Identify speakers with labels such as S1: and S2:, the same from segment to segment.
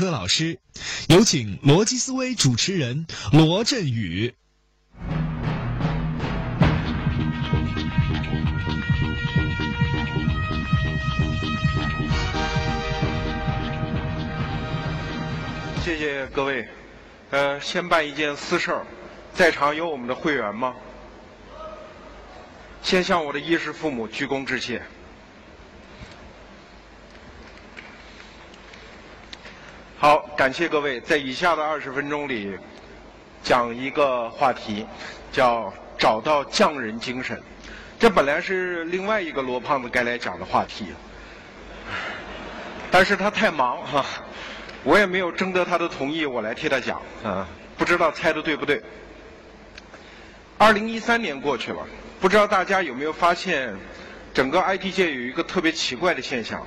S1: 科老师，有请逻辑思维主持人罗振宇。
S2: 谢谢各位。呃，先办一件私事儿，在场有我们的会员吗？先向我的衣食父母鞠躬致谢。好，感谢各位，在以下的二十分钟里，讲一个话题，叫找到匠人精神。这本来是另外一个罗胖子该来讲的话题，但是他太忙哈，我也没有征得他的同意，我来替他讲啊，不知道猜的对不对。二零一三年过去了，不知道大家有没有发现，整个 IT 界有一个特别奇怪的现象。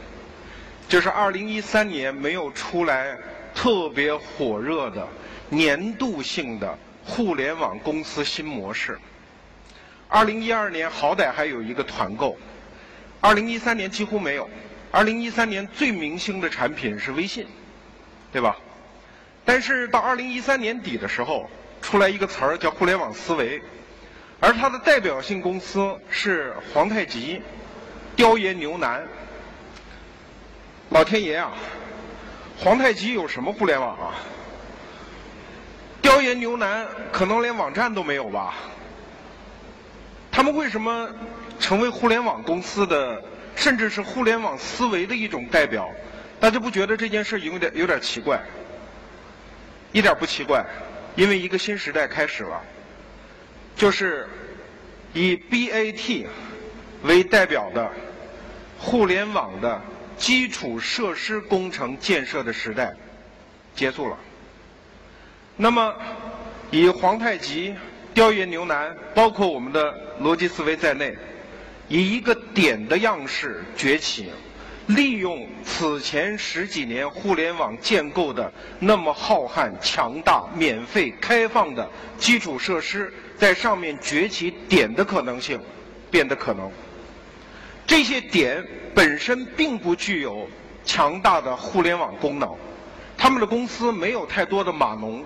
S2: 就是二零一三年没有出来特别火热的年度性的互联网公司新模式。二零一二年好歹还有一个团购，二零一三年几乎没有。二零一三年最明星的产品是微信，对吧？但是到二零一三年底的时候，出来一个词儿叫互联网思维，而它的代表性公司是皇太极、雕爷牛腩。老天爷啊！皇太极有什么互联网啊？雕爷牛腩可能连网站都没有吧？他们为什么成为互联网公司的，甚至是互联网思维的一种代表？大家不觉得这件事有点有点奇怪？一点不奇怪，因为一个新时代开始了，就是以 BAT 为代表的互联网的。基础设施工程建设的时代结束了。那么，以皇太极、雕爷牛腩，包括我们的逻辑思维在内，以一个点的样式崛起，利用此前十几年互联网建构的那么浩瀚、强大、免费、开放的基础设施，在上面崛起点的可能性变得可能。这些点本身并不具有强大的互联网功能，他们的公司没有太多的码农，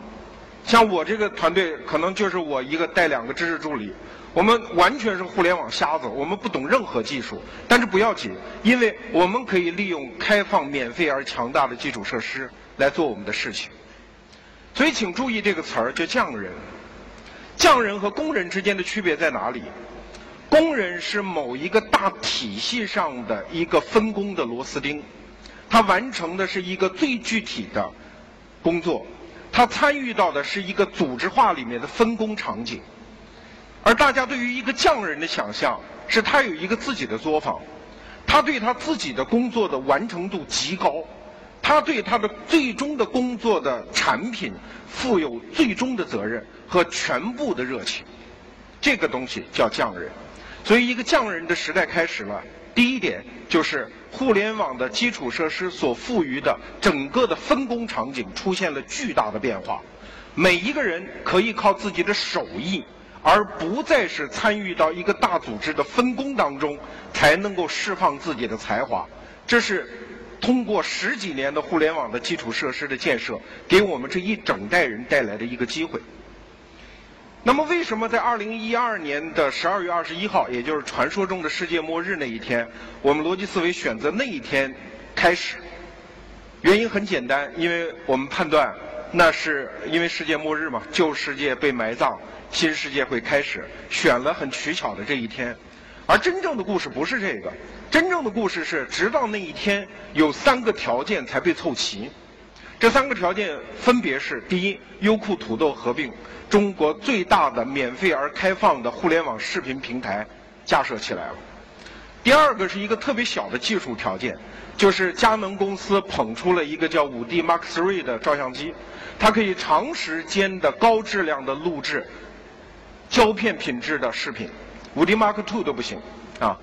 S2: 像我这个团队可能就是我一个带两个知识助理，我们完全是互联网瞎子，我们不懂任何技术，但是不要紧，因为我们可以利用开放、免费而强大的基础设施来做我们的事情。所以，请注意这个词儿叫匠人。匠人和工人之间的区别在哪里？工人是某一个大体系上的一个分工的螺丝钉，他完成的是一个最具体的工作，他参与到的是一个组织化里面的分工场景。而大家对于一个匠人的想象是，他有一个自己的作坊，他对他自己的工作的完成度极高，他对他的最终的工作的产品负有最终的责任和全部的热情，这个东西叫匠人。所以，一个匠人的时代开始了。第一点就是互联网的基础设施所赋予的整个的分工场景出现了巨大的变化。每一个人可以靠自己的手艺，而不再是参与到一个大组织的分工当中，才能够释放自己的才华。这是通过十几年的互联网的基础设施的建设，给我们这一整代人带来的一个机会。那么，为什么在二零一二年的十二月二十一号，也就是传说中的世界末日那一天，我们逻辑思维选择那一天开始？原因很简单，因为我们判断那是因为世界末日嘛，旧世界被埋葬，新世界会开始，选了很取巧的这一天。而真正的故事不是这个，真正的故事是，直到那一天有三个条件才被凑齐。这三个条件分别是：第一，优酷土豆合并，中国最大的免费而开放的互联网视频平台架设起来了；第二个是一个特别小的技术条件，就是佳能公司捧出了一个叫五 D Mark III 的照相机，它可以长时间的高质量的录制胶片品质的视频，五 D Mark II 都不行啊。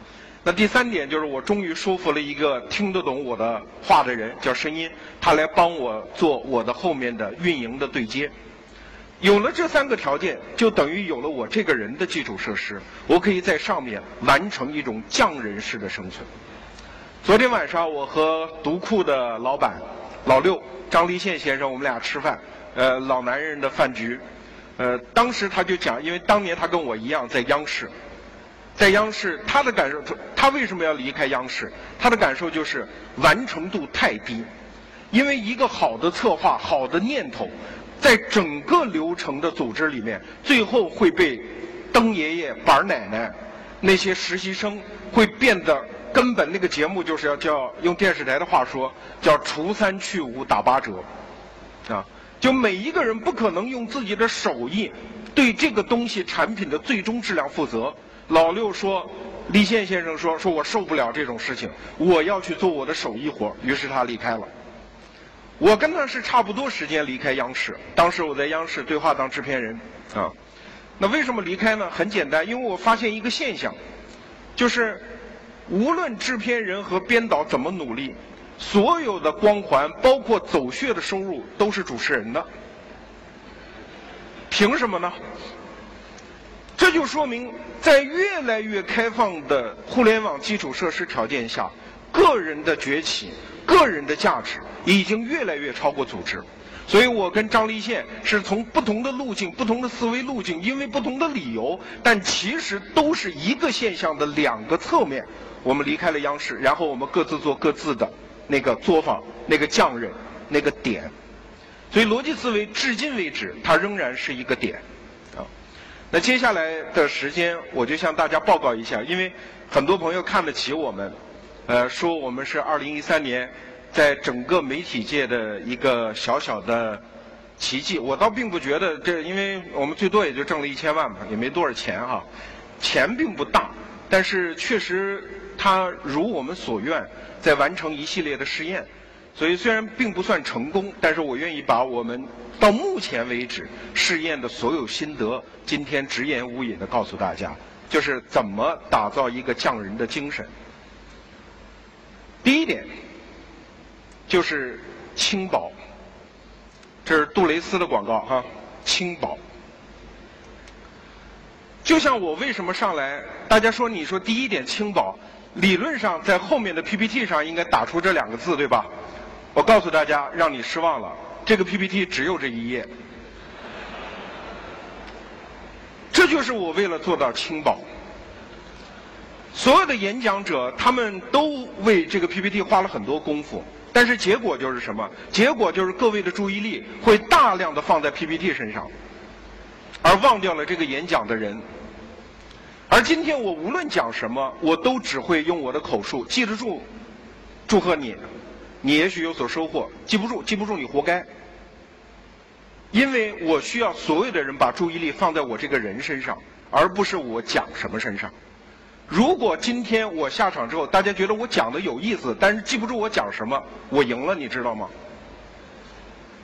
S2: 那第三点就是，我终于说服了一个听得懂我的话的人，叫声音，他来帮我做我的后面的运营的对接。有了这三个条件，就等于有了我这个人的基础设施，我可以在上面完成一种匠人式的生存。昨天晚上，我和独库的老板老六张立宪先生，我们俩吃饭，呃，老男人的饭局，呃，当时他就讲，因为当年他跟我一样在央视，在央视，他的感受，他为什么要离开央视？他的感受就是完成度太低，因为一个好的策划、好的念头，在整个流程的组织里面，最后会被登爷爷、板奶奶那些实习生会变得。根本那个节目就是要叫用电视台的话说，叫除三去五打八折，啊，就每一个人不可能用自己的手艺对这个东西产品的最终质量负责。老六说，李现先生说，说我受不了这种事情，我要去做我的手艺活，于是他离开了。我跟他是差不多时间离开央视，当时我在央视对话当制片人，啊，那为什么离开呢？很简单，因为我发现一个现象，就是。无论制片人和编导怎么努力，所有的光环，包括走穴的收入，都是主持人的。凭什么呢？这就说明，在越来越开放的互联网基础设施条件下，个人的崛起、个人的价值，已经越来越超过组织。所以我跟张立宪是从不同的路径、不同的思维路径，因为不同的理由，但其实都是一个现象的两个侧面。我们离开了央视，然后我们各自做各自的那个作坊、那个匠人、那个点。所以逻辑思维至今为止，它仍然是一个点。那接下来的时间，我就向大家报告一下，因为很多朋友看得起我们，呃，说我们是二零一三年在整个媒体界的一个小小的奇迹。我倒并不觉得这，因为我们最多也就挣了一千万吧，也没多少钱哈，钱并不大，但是确实。他如我们所愿，在完成一系列的试验，所以虽然并不算成功，但是我愿意把我们到目前为止试验的所有心得，今天直言无隐的告诉大家，就是怎么打造一个匠人的精神。第一点，就是轻薄，这是杜蕾斯的广告哈，轻薄。就像我为什么上来，大家说你说第一点轻薄。理论上，在后面的 PPT 上应该打出这两个字，对吧？我告诉大家，让你失望了。这个 PPT 只有这一页。这就是我为了做到轻薄。所有的演讲者，他们都为这个 PPT 花了很多功夫，但是结果就是什么？结果就是各位的注意力会大量的放在 PPT 身上，而忘掉了这个演讲的人。而今天我无论讲什么，我都只会用我的口述。记得住，祝贺你，你也许有所收获；记不住，记不住你活该。因为我需要所有的人把注意力放在我这个人身上，而不是我讲什么身上。如果今天我下场之后，大家觉得我讲的有意思，但是记不住我讲什么，我赢了，你知道吗？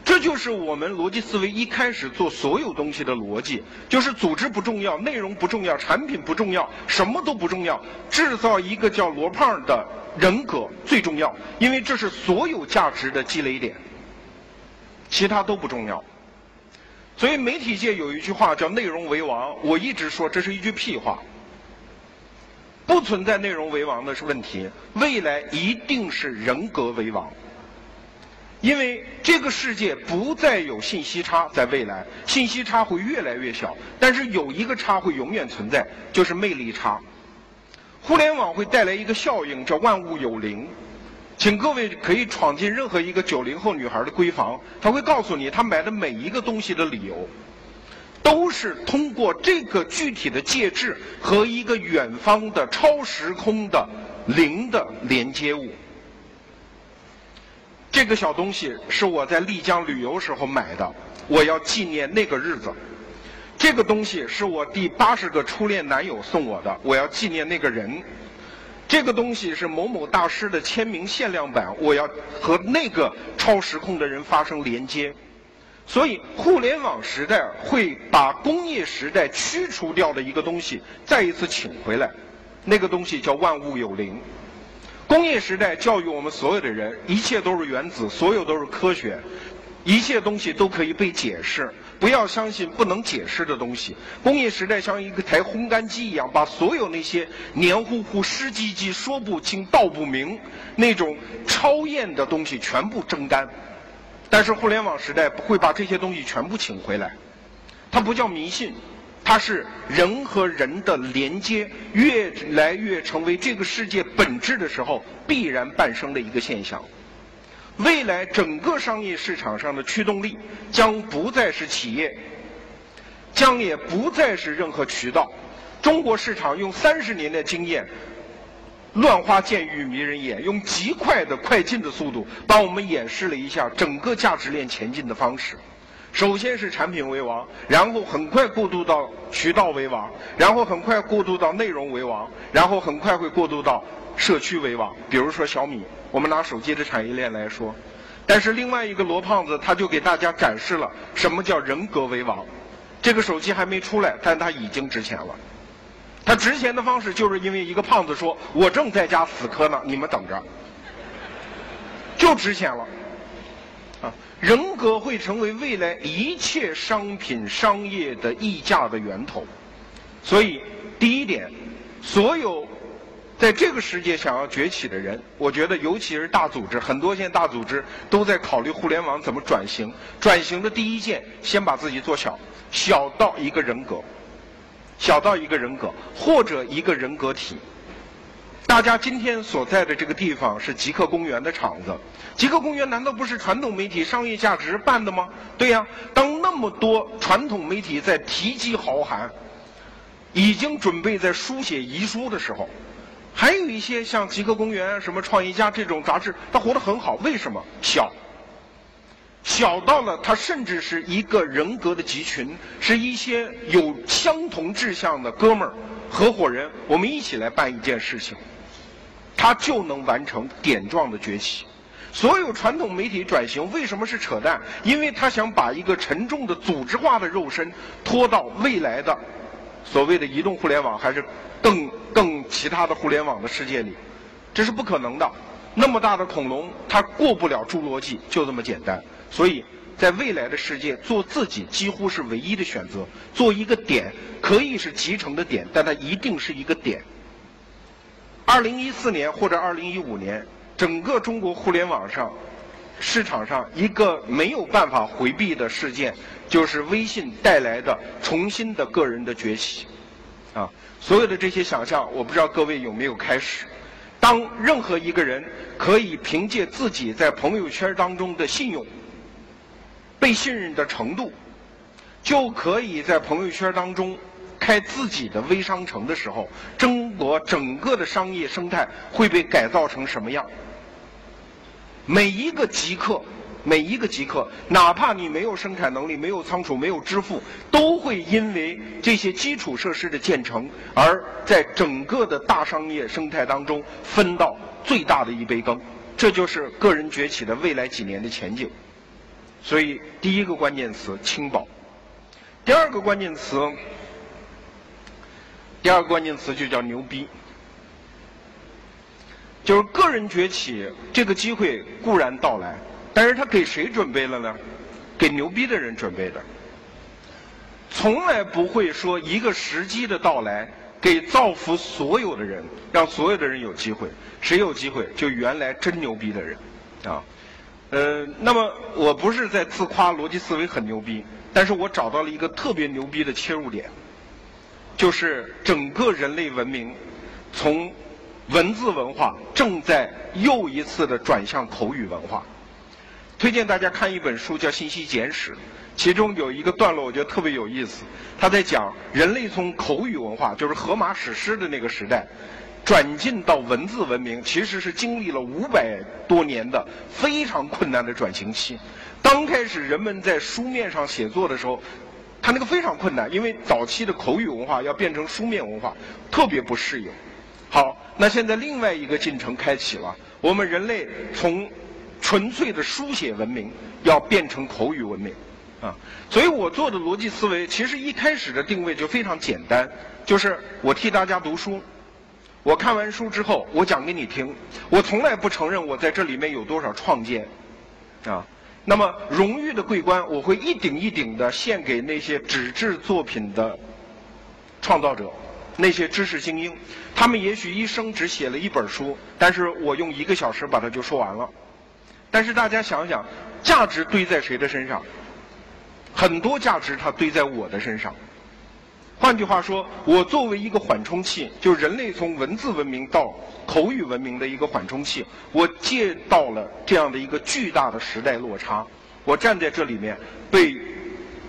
S2: 这就是我们逻辑思维一开始做所有东西的逻辑，就是组织不重要，内容不重要，产品不重要，什么都不重要，制造一个叫罗胖的人格最重要，因为这是所有价值的积累点，其他都不重要。所以媒体界有一句话叫“内容为王”，我一直说这是一句屁话，不存在内容为王的是问题，未来一定是人格为王。因为这个世界不再有信息差，在未来信息差会越来越小，但是有一个差会永远存在，就是魅力差。互联网会带来一个效应，叫万物有灵。请各位可以闯进任何一个九零后女孩的闺房，她会告诉你，她买的每一个东西的理由，都是通过这个具体的介质和一个远方的超时空的灵的连接物。这个小东西是我在丽江旅游时候买的，我要纪念那个日子。这个东西是我第八十个初恋男友送我的，我要纪念那个人。这个东西是某某大师的签名限量版，我要和那个超时空的人发生连接。所以，互联网时代会把工业时代驱除掉的一个东西再一次请回来，那个东西叫万物有灵。工业时代教育我们所有的人，一切都是原子，所有都是科学，一切东西都可以被解释。不要相信不能解释的东西。工业时代像一个台烘干机一样，把所有那些黏糊糊、湿唧唧、说不清道不明那种超验的东西全部蒸干，但是互联网时代不会把这些东西全部请回来，它不叫迷信，它是人和人的连接越来越成为这个世界本质的时候必然诞生的一个现象。未来整个商业市场上的驱动力将不再是企业，将也不再是任何渠道。中国市场用三十年的经验，乱花渐欲迷人眼，用极快的快进的速度，帮我们演示了一下整个价值链前进的方式。首先是产品为王，然后很快过渡到渠道为王，然后很快过渡到内容为王，然后很快会过渡到社区为王。比如说小米，我们拿手机的产业链来说，但是另外一个罗胖子他就给大家展示了什么叫人格为王。这个手机还没出来，但他已经值钱了。他值钱的方式就是因为一个胖子说：“我正在家死磕呢，你们等着。”就值钱了。人格会成为未来一切商品商业的溢价的源头。所以，第一点，所有在这个世界想要崛起的人，我觉得尤其是大组织，很多现在大组织都在考虑互联网怎么转型。转型的第一件，先把自己做小，小到一个人格。小到一个人格或者一个人格体，大家今天所在的这个地方是极客公园的场子。极客公园难道不是传统媒体商业价值办的吗？对呀，当那么多传统媒体在提及豪寒，已经准备在书写遗书的时候，还有一些像极客公园、什么创业家这种杂志，它活得很好。为什么？小。小到了，他甚至是一个人格的集群，是一些有相同志向的哥们儿、合伙人，我们一起来办一件事情，他就能完成点状的崛起。所有传统媒体转型为什么是扯淡？因为他想把一个沉重的组织化的肉身拖到未来的所谓的移动互联网，还是更更其他的互联网的世界里，这是不可能的。那么大的恐龙，它过不了侏罗纪，就这么简单。所以在未来的世界，做自己几乎是唯一的选择。做一个点，可以是集成的点，但它一定是一个点。二零一四年或者二零一五年，整个中国互联网上市场上一个没有办法回避的事件，就是微信带来的重新的个人的崛起。啊，所有的这些想象，我不知道各位有没有开始。当任何一个人可以凭借自己在朋友圈当中的信用。被信任的程度，就可以在朋友圈当中开自己的微商城的时候，中国整个的商业生态会被改造成什么样？每一个极客，每一个极客，哪怕你没有生产能力、没有仓储、没有支付，都会因为这些基础设施的建成，而在整个的大商业生态当中分到最大的一杯羹。这就是个人崛起的未来几年的前景。所以，第一个关键词轻薄，第二个关键词，第二个关键词就叫牛逼，就是个人崛起这个机会固然到来，但是他给谁准备了呢？给牛逼的人准备的，从来不会说一个时机的到来给造福所有的人，让所有的人有机会。谁有机会？就原来真牛逼的人，啊。呃，那么我不是在自夸逻辑思维很牛逼，但是我找到了一个特别牛逼的切入点，就是整个人类文明从文字文化正在又一次的转向口语文化。推荐大家看一本书叫《信息简史》，其中有一个段落我觉得特别有意思，他在讲人类从口语文化，就是荷马史诗的那个时代。转进到文字文明，其实是经历了五百多年的非常困难的转型期。刚开始人们在书面上写作的时候，他那个非常困难，因为早期的口语文化要变成书面文化，特别不适应。好，那现在另外一个进程开启了，我们人类从纯粹的书写文明要变成口语文明，啊，所以我做的逻辑思维其实一开始的定位就非常简单，就是我替大家读书。我看完书之后，我讲给你听。我从来不承认我在这里面有多少创建，啊，那么荣誉的桂冠，我会一顶一顶的献给那些纸质作品的创造者，那些知识精英。他们也许一生只写了一本书，但是我用一个小时把它就说完了。但是大家想想，价值堆在谁的身上？很多价值它堆在我的身上。换句话说，我作为一个缓冲器，就是人类从文字文明到口语文明的一个缓冲器，我借到了这样的一个巨大的时代落差。我站在这里面，被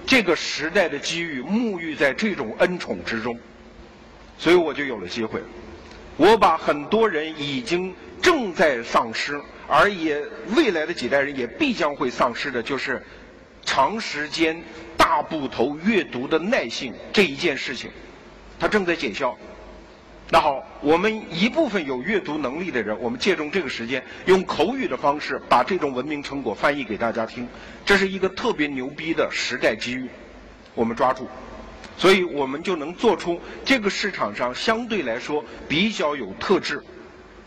S2: 这个时代的机遇沐浴在这种恩宠之中，所以我就有了机会。我把很多人已经正在丧失，而也未来的几代人也必将会丧失的，就是长时间。大部头阅读的耐性这一件事情，它正在减消。那好，我们一部分有阅读能力的人，我们借重这个时间，用口语的方式把这种文明成果翻译给大家听，这是一个特别牛逼的时代机遇，我们抓住，所以我们就能做出这个市场上相对来说比较有特质，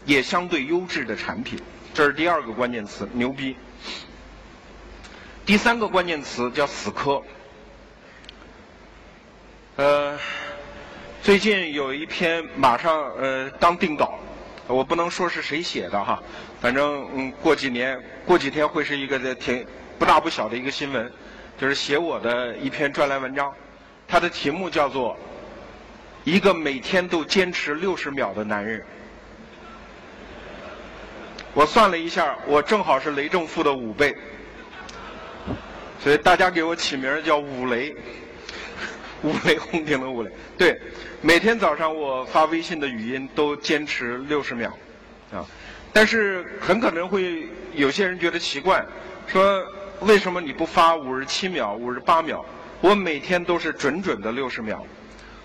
S2: 也相对优质的产品。这是第二个关键词，牛逼。第三个关键词叫死磕。呃，最近有一篇马上呃刚定稿，我不能说是谁写的哈，反正嗯过几年过几天会是一个挺不大不小的一个新闻，就是写我的一篇专栏文章，它的题目叫做《一个每天都坚持六十秒的男人》。我算了一下，我正好是雷正富的五倍，所以大家给我起名叫五雷。五雷轰顶的五雷，对，每天早上我发微信的语音都坚持六十秒，啊，但是很可能会有些人觉得奇怪，说为什么你不发五十七秒、五十八秒？我每天都是准准的六十秒，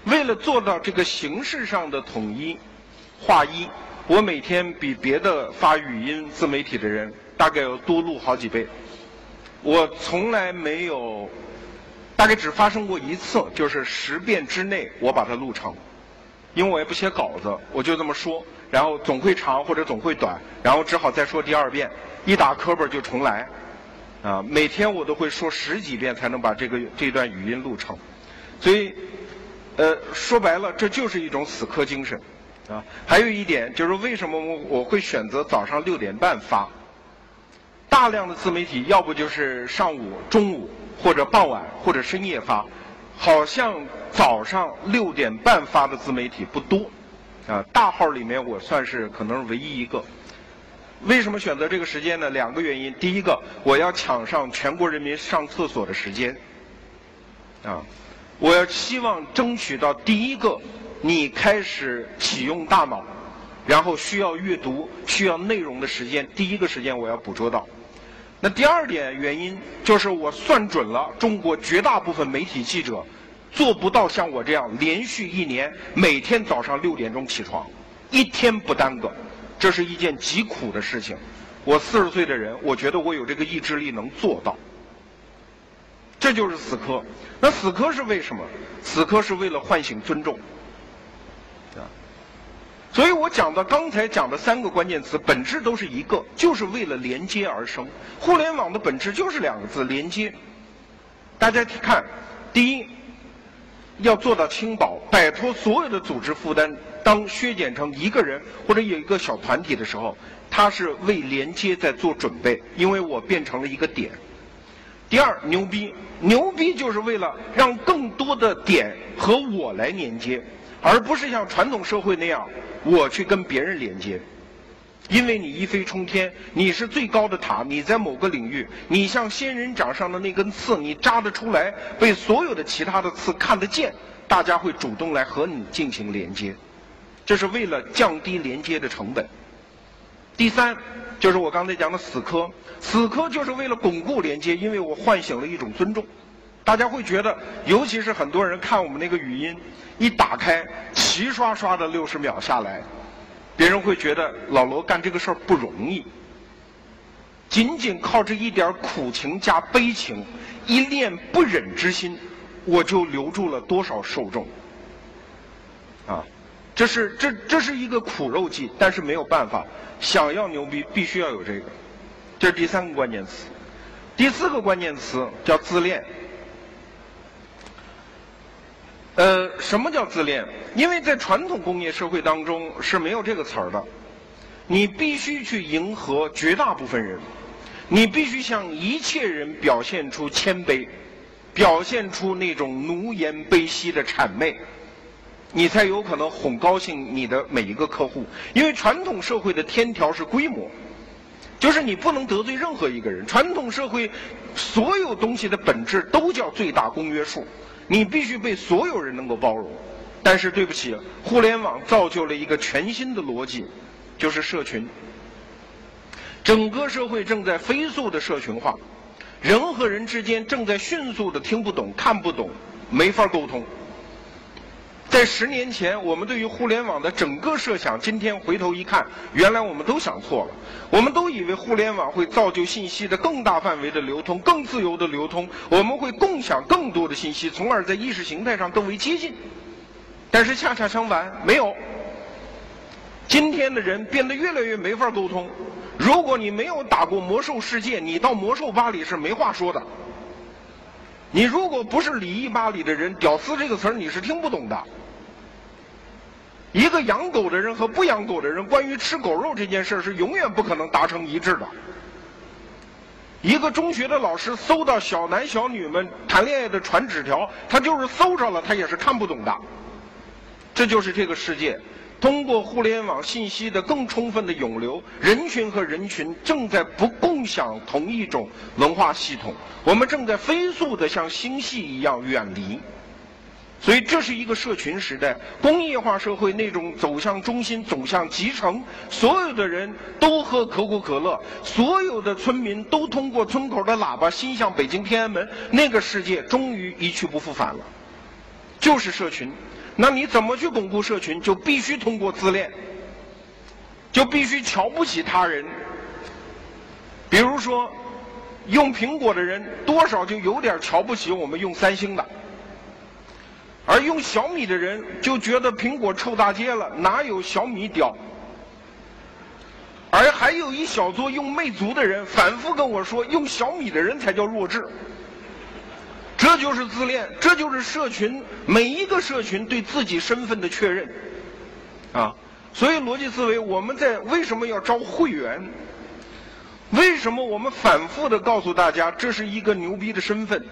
S2: 为了做到这个形式上的统一、划一，我每天比别的发语音自媒体的人大概要多录好几倍，我从来没有。大概只发生过一次，就是十遍之内我把它录成，因为我也不写稿子，我就这么说，然后总会长或者总会短，然后只好再说第二遍，一打磕巴就重来，啊，每天我都会说十几遍才能把这个这段语音录成，所以，呃，说白了这就是一种死磕精神，啊，还有一点就是为什么我我会选择早上六点半发，大量的自媒体要不就是上午、中午。或者傍晚或者深夜发，好像早上六点半发的自媒体不多，啊，大号里面我算是可能唯一一个。为什么选择这个时间呢？两个原因。第一个，我要抢上全国人民上厕所的时间，啊，我要希望争取到第一个你开始启用大脑，然后需要阅读、需要内容的时间，第一个时间我要捕捉到。那第二点原因就是我算准了，中国绝大部分媒体记者做不到像我这样连续一年每天早上六点钟起床，一天不耽搁，这是一件极苦的事情。我四十岁的人，我觉得我有这个意志力能做到，这就是死磕。那死磕是为什么？死磕是为了唤醒尊重。所以我讲的刚才讲的三个关键词，本质都是一个，就是为了连接而生。互联网的本质就是两个字：连接。大家看，第一，要做到轻薄，摆脱所有的组织负担。当削减成一个人或者有一个小团体的时候，他是为连接在做准备，因为我变成了一个点。第二，牛逼，牛逼就是为了让更多的点和我来连接。而不是像传统社会那样，我去跟别人连接，因为你一飞冲天，你是最高的塔，你在某个领域，你像仙人掌上的那根刺，你扎得出来，被所有的其他的刺看得见，大家会主动来和你进行连接，这是为了降低连接的成本。第三，就是我刚才讲的死磕，死磕就是为了巩固连接，因为我唤醒了一种尊重。大家会觉得，尤其是很多人看我们那个语音，一打开，齐刷刷的六十秒下来，别人会觉得老罗干这个事儿不容易。仅仅靠这一点苦情加悲情，一念不忍之心，我就留住了多少受众。啊，这是这这是一个苦肉计，但是没有办法，想要牛逼，必须要有这个。这是第三个关键词，第四个关键词叫自恋。呃，什么叫自恋？因为在传统工业社会当中是没有这个词儿的。你必须去迎合绝大部分人，你必须向一切人表现出谦卑，表现出那种奴颜卑膝的谄媚，你才有可能哄高兴你的每一个客户。因为传统社会的天条是规模，就是你不能得罪任何一个人。传统社会所有东西的本质都叫最大公约数，你必须被所有人能够包容。但是对不起，互联网造就了一个全新的逻辑，就是社群。整个社会正在飞速的社群化，人和人之间正在迅速的听不懂、看不懂、没法沟通。在十年前，我们对于互联网的整个设想，今天回头一看，原来我们都想错了。我们都以为互联网会造就信息的更大范围的流通、更自由的流通，我们会共享更多的信息，从而在意识形态上更为接近。但是恰恰相反，没有。今天的人变得越来越没法沟通。如果你没有打过魔兽世界，你到魔兽吧里是没话说的。你如果不是礼仪吧里的人，“屌丝”这个词儿你是听不懂的。一个养狗的人和不养狗的人，关于吃狗肉这件事是永远不可能达成一致的。一个中学的老师搜到小男小女们谈恋爱的传纸条，他就是搜着了，他也是看不懂的。这就是这个世界。通过互联网信息的更充分的涌流，人群和人群正在不共享同一种文化系统，我们正在飞速的像星系一样远离，所以这是一个社群时代，工业化社会那种走向中心、走向集成，所有的人都喝可口可乐，所有的村民都通过村口的喇叭心向北京天安门，那个世界终于一去不复返了，就是社群。那你怎么去巩固社群？就必须通过自恋，就必须瞧不起他人。比如说，用苹果的人多少就有点瞧不起我们用三星的，而用小米的人就觉得苹果臭大街了，哪有小米屌？而还有一小撮用魅族的人反复跟我说，用小米的人才叫弱智。这就是自恋，这就是社群每一个社群对自己身份的确认，啊，所以逻辑思维，我们在为什么要招会员？为什么我们反复的告诉大家这是一个牛逼的身份？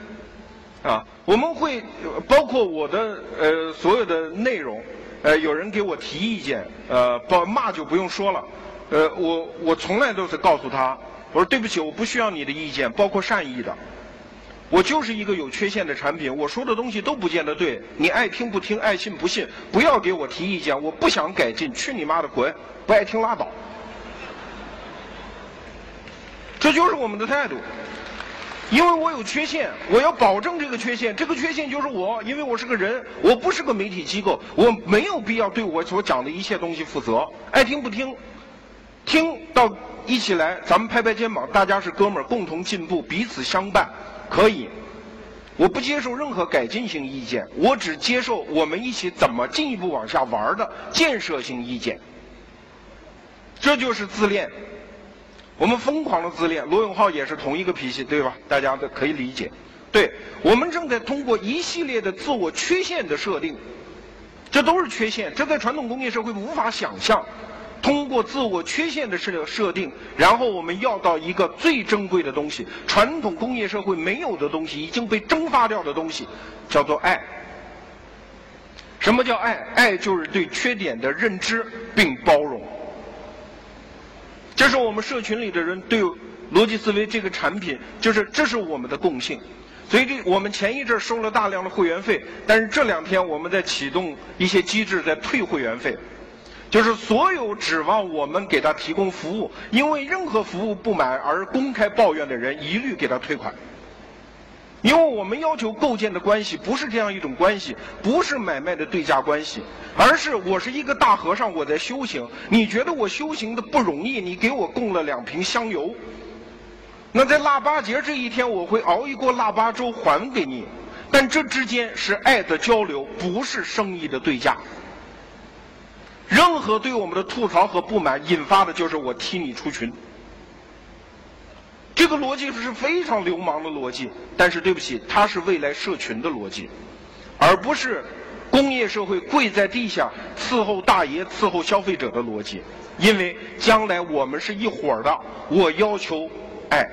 S2: 啊，我们会包括我的呃所有的内容，呃，有人给我提意见，呃，不骂就不用说了，呃，我我从来都是告诉他，我说对不起，我不需要你的意见，包括善意的。我就是一个有缺陷的产品，我说的东西都不见得对，你爱听不听，爱信不信，不要给我提意见，我不想改进，去你妈的滚，不爱听拉倒。这就是我们的态度，因为我有缺陷，我要保证这个缺陷，这个缺陷就是我，因为我是个人，我不是个媒体机构，我没有必要对我所讲的一切东西负责，爱听不听，听到一起来，咱们拍拍肩膀，大家是哥们儿，共同进步，彼此相伴。可以，我不接受任何改进性意见，我只接受我们一起怎么进一步往下玩的建设性意见。这就是自恋，我们疯狂的自恋。罗永浩也是同一个脾气，对吧？大家都可以理解。对我们正在通过一系列的自我缺陷的设定，这都是缺陷，这在传统工业社会无法想象。通过自我缺陷的设设定，然后我们要到一个最珍贵的东西，传统工业社会没有的东西，已经被蒸发掉的东西，叫做爱。什么叫爱？爱就是对缺点的认知并包容。这是我们社群里的人对逻辑思维这个产品，就是这是我们的共性。所以，这我们前一阵收了大量的会员费，但是这两天我们在启动一些机制，在退会员费。就是所有指望我们给他提供服务，因为任何服务不满而公开抱怨的人，一律给他退款。因为我们要求构建的关系不是这样一种关系，不是买卖的对价关系，而是我是一个大和尚，我在修行，你觉得我修行的不容易，你给我供了两瓶香油。那在腊八节这一天，我会熬一锅腊八粥还给你，但这之间是爱的交流，不是生意的对价。任何对我们的吐槽和不满引发的就是我踢你出群，这个逻辑是非常流氓的逻辑，但是对不起，它是未来社群的逻辑，而不是工业社会跪在地下伺候大爷、伺候消费者的逻辑。因为将来我们是一伙儿的，我要求哎，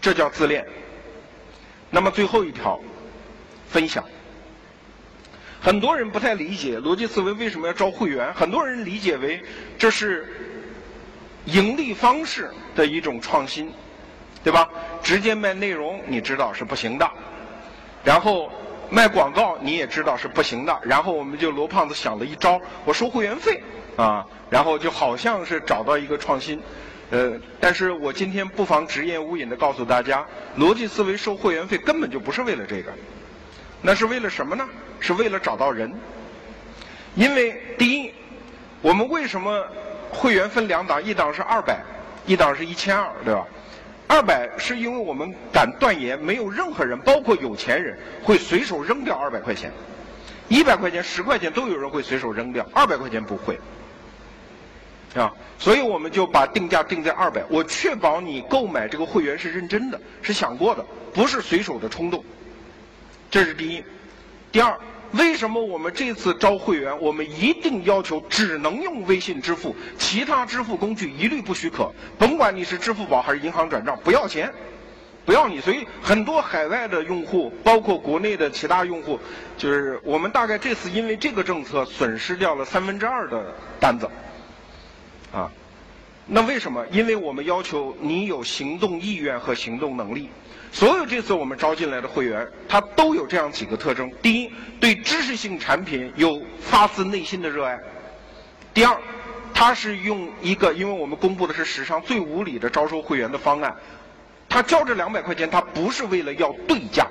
S2: 这叫自恋。那么最后一条分享，很多人不太理解逻辑思维为什么要招会员，很多人理解为这是。盈利方式的一种创新，对吧？直接卖内容你知道是不行的，然后卖广告你也知道是不行的，然后我们就罗胖子想了一招，我收会员费啊，然后就好像是找到一个创新。呃，但是我今天不妨直言无隐的告诉大家，逻辑思维收会员费根本就不是为了这个，那是为了什么呢？是为了找到人。因为第一，我们为什么会员分两档？一档是二百，一档是一千二，对吧？二百是因为我们敢断言，没有任何人，包括有钱人，会随手扔掉二百块钱。一百块钱、十块钱都有人会随手扔掉，二百块钱不会。啊，所以我们就把定价定在二百，我确保你购买这个会员是认真的，是想过的，不是随手的冲动。这是第一。第二，为什么我们这次招会员，我们一定要求只能用微信支付，其他支付工具一律不许可，甭管你是支付宝还是银行转账，不要钱，不要你。所以很多海外的用户，包括国内的其他用户，就是我们大概这次因为这个政策损失掉了三分之二的单子。啊，那为什么？因为我们要求你有行动意愿和行动能力。所有这次我们招进来的会员，他都有这样几个特征：第一，对知识性产品有发自内心的热爱；第二，他是用一个，因为我们公布的是史上最无理的招收会员的方案，他交这两百块钱，他不是为了要对价，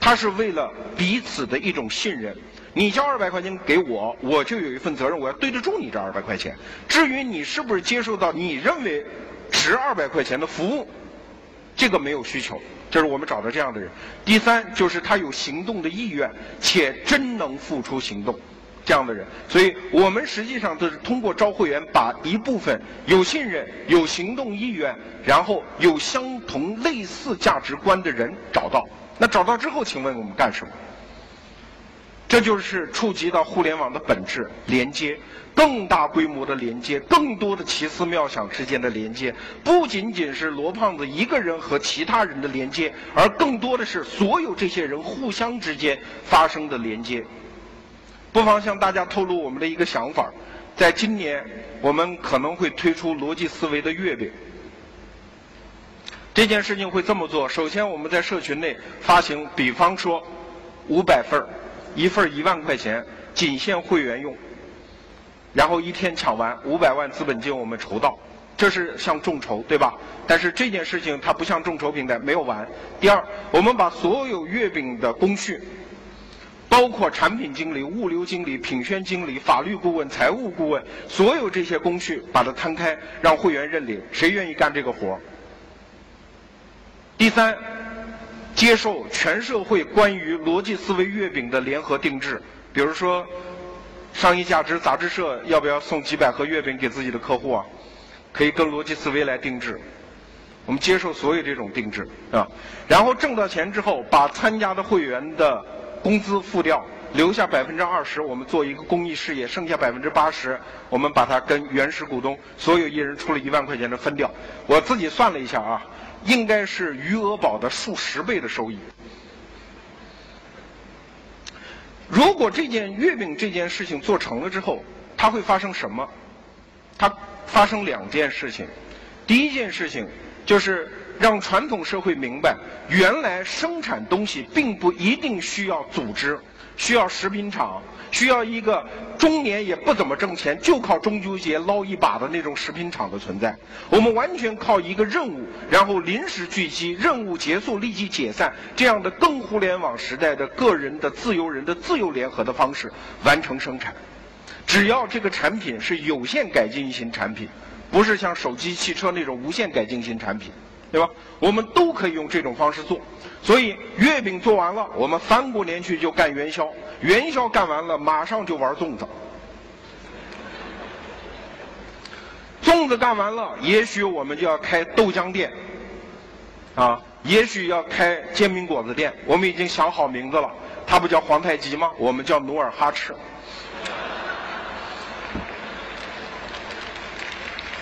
S2: 他是为了彼此的一种信任。你交二百块钱给我，我就有一份责任，我要对得住你这二百块钱。至于你是不是接受到你认为值二百块钱的服务，这个没有需求，就是我们找到这样的人。第三，就是他有行动的意愿，且真能付出行动，这样的人。所以我们实际上都是通过招会员，把一部分有信任、有行动意愿，然后有相同类似价值观的人找到。那找到之后，请问我们干什么？这就是触及到互联网的本质，连接更大规模的连接，更多的奇思妙想之间的连接，不仅仅是罗胖子一个人和其他人的连接，而更多的是所有这些人互相之间发生的连接。不妨向大家透露我们的一个想法，在今年我们可能会推出逻辑思维的月饼。这件事情会这么做：首先，我们在社群内发行，比方说五百份儿。一份一万块钱，仅限会员用。然后一天抢完五百万资本金，我们筹到，这是像众筹，对吧？但是这件事情它不像众筹平台，没有完。第二，我们把所有月饼的工序，包括产品经理、物流经理、品宣经理、法律顾问、财务顾问，所有这些工序把它摊开，让会员认领，谁愿意干这个活儿第三。接受全社会关于逻辑思维月饼的联合定制，比如说，商业价值杂志社要不要送几百盒月饼给自己的客户啊？可以跟逻辑思维来定制，我们接受所有这种定制啊。然后挣到钱之后，把参加的会员的工资付掉，留下百分之二十，我们做一个公益事业，剩下百分之八十，我们把它跟原始股东所有一人出了一万块钱的分掉。我自己算了一下啊。应该是余额宝的数十倍的收益。如果这件月饼这件事情做成了之后，它会发生什么？它发生两件事情。第一件事情就是让传统社会明白，原来生产东西并不一定需要组织，需要食品厂。需要一个中年也不怎么挣钱，就靠中秋节捞一把的那种食品厂的存在。我们完全靠一个任务，然后临时聚集，任务结束立即解散，这样的更互联网时代的个人的自由人的自由联合的方式完成生产。只要这个产品是有限改进型产品，不是像手机、汽车那种无限改进型产品。对吧？我们都可以用这种方式做，所以月饼做完了，我们翻过年去就干元宵，元宵干完了，马上就玩粽子，粽子干完了，也许我们就要开豆浆店，啊，也许要开煎饼果子店，我们已经想好名字了，它不叫皇太极吗？我们叫努尔哈赤。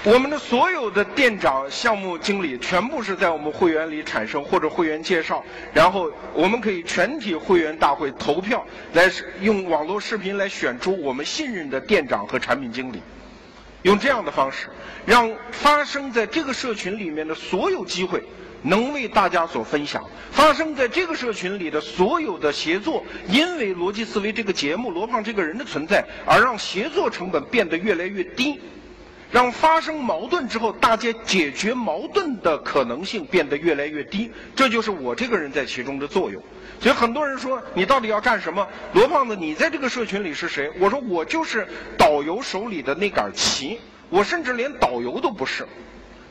S2: 我们的所有的店长、项目经理全部是在我们会员里产生或者会员介绍，然后我们可以全体会员大会投票来用网络视频来选出我们信任的店长和产品经理，用这样的方式，让发生在这个社群里面的所有机会能为大家所分享，发生在这个社群里的所有的协作，因为逻辑思维这个节目、罗胖这个人的存在，而让协作成本变得越来越低。让发生矛盾之后，大家解决矛盾的可能性变得越来越低，这就是我这个人在其中的作用。所以很多人说你到底要干什么？罗胖子，你在这个社群里是谁？我说我就是导游手里的那杆旗，我甚至连导游都不是。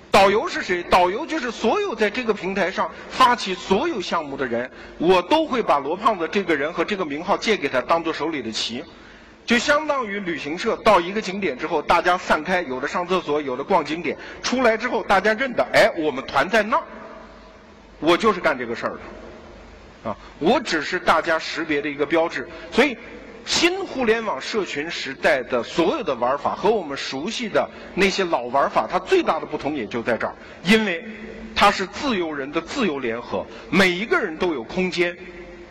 S2: 导游是谁？导游就是所有在这个平台上发起所有项目的人，我都会把罗胖子这个人和这个名号借给他，当做手里的旗。就相当于旅行社到一个景点之后，大家散开，有的上厕所，有的逛景点，出来之后大家认得，哎，我们团在那儿，我就是干这个事儿的，啊，我只是大家识别的一个标志。所以，新互联网社群时代的所有的玩法和我们熟悉的那些老玩法，它最大的不同也就在这儿，因为它是自由人的自由联合，每一个人都有空间，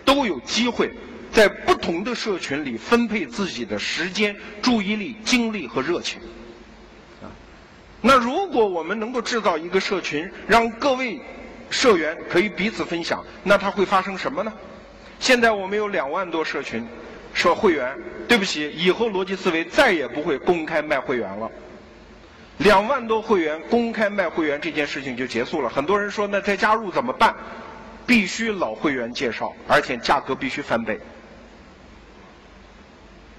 S2: 都有机会。在不同的社群里分配自己的时间、注意力、精力和热情。啊，那如果我们能够制造一个社群，让各位社员可以彼此分享，那它会发生什么呢？现在我们有两万多社群，社会员。对不起，以后逻辑思维再也不会公开卖会员了。两万多会员公开卖会员这件事情就结束了。很多人说，那再加入怎么办？必须老会员介绍，而且价格必须翻倍。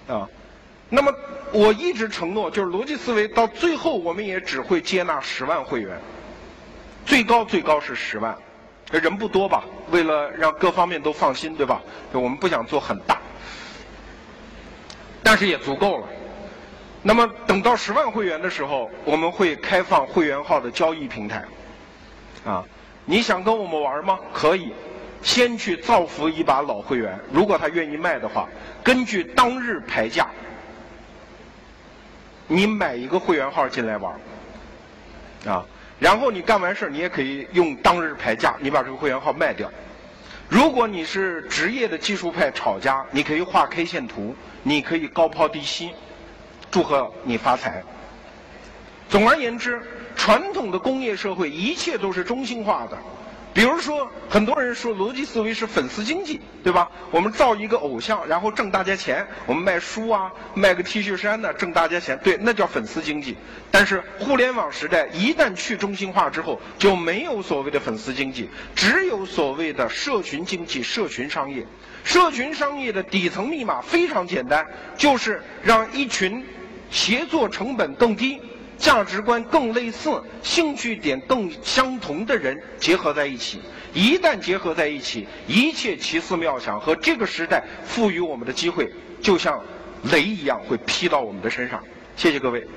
S2: 啊，那么我一直承诺，就是逻辑思维到最后，我们也只会接纳十万会员，最高最高是十万，人不多吧？为了让各方面都放心，对吧？我们不想做很大，但是也足够了。那么等到十万会员的时候，我们会开放会员号的交易平台，啊，你想跟我们玩吗？可以。先去造福一把老会员，如果他愿意卖的话，根据当日牌价，你买一个会员号进来玩，啊，然后你干完事儿你也可以用当日牌价，你把这个会员号卖掉。如果你是职业的技术派炒家，你可以画 K 线图，你可以高抛低吸，祝贺你发财。总而言之，传统的工业社会一切都是中心化的。比如说，很多人说逻辑思维是粉丝经济，对吧？我们造一个偶像，然后挣大家钱。我们卖书啊，卖个 T 恤衫呢，挣大家钱。对，那叫粉丝经济。但是互联网时代一旦去中心化之后，就没有所谓的粉丝经济，只有所谓的社群经济、社群商业。社群商业的底层密码非常简单，就是让一群协作成本更低。价值观更类似、兴趣点更相同的人结合在一起，一旦结合在一起，一切奇思妙想和这个时代赋予我们的机会，就像雷一样会劈到我们的身上。谢谢各位。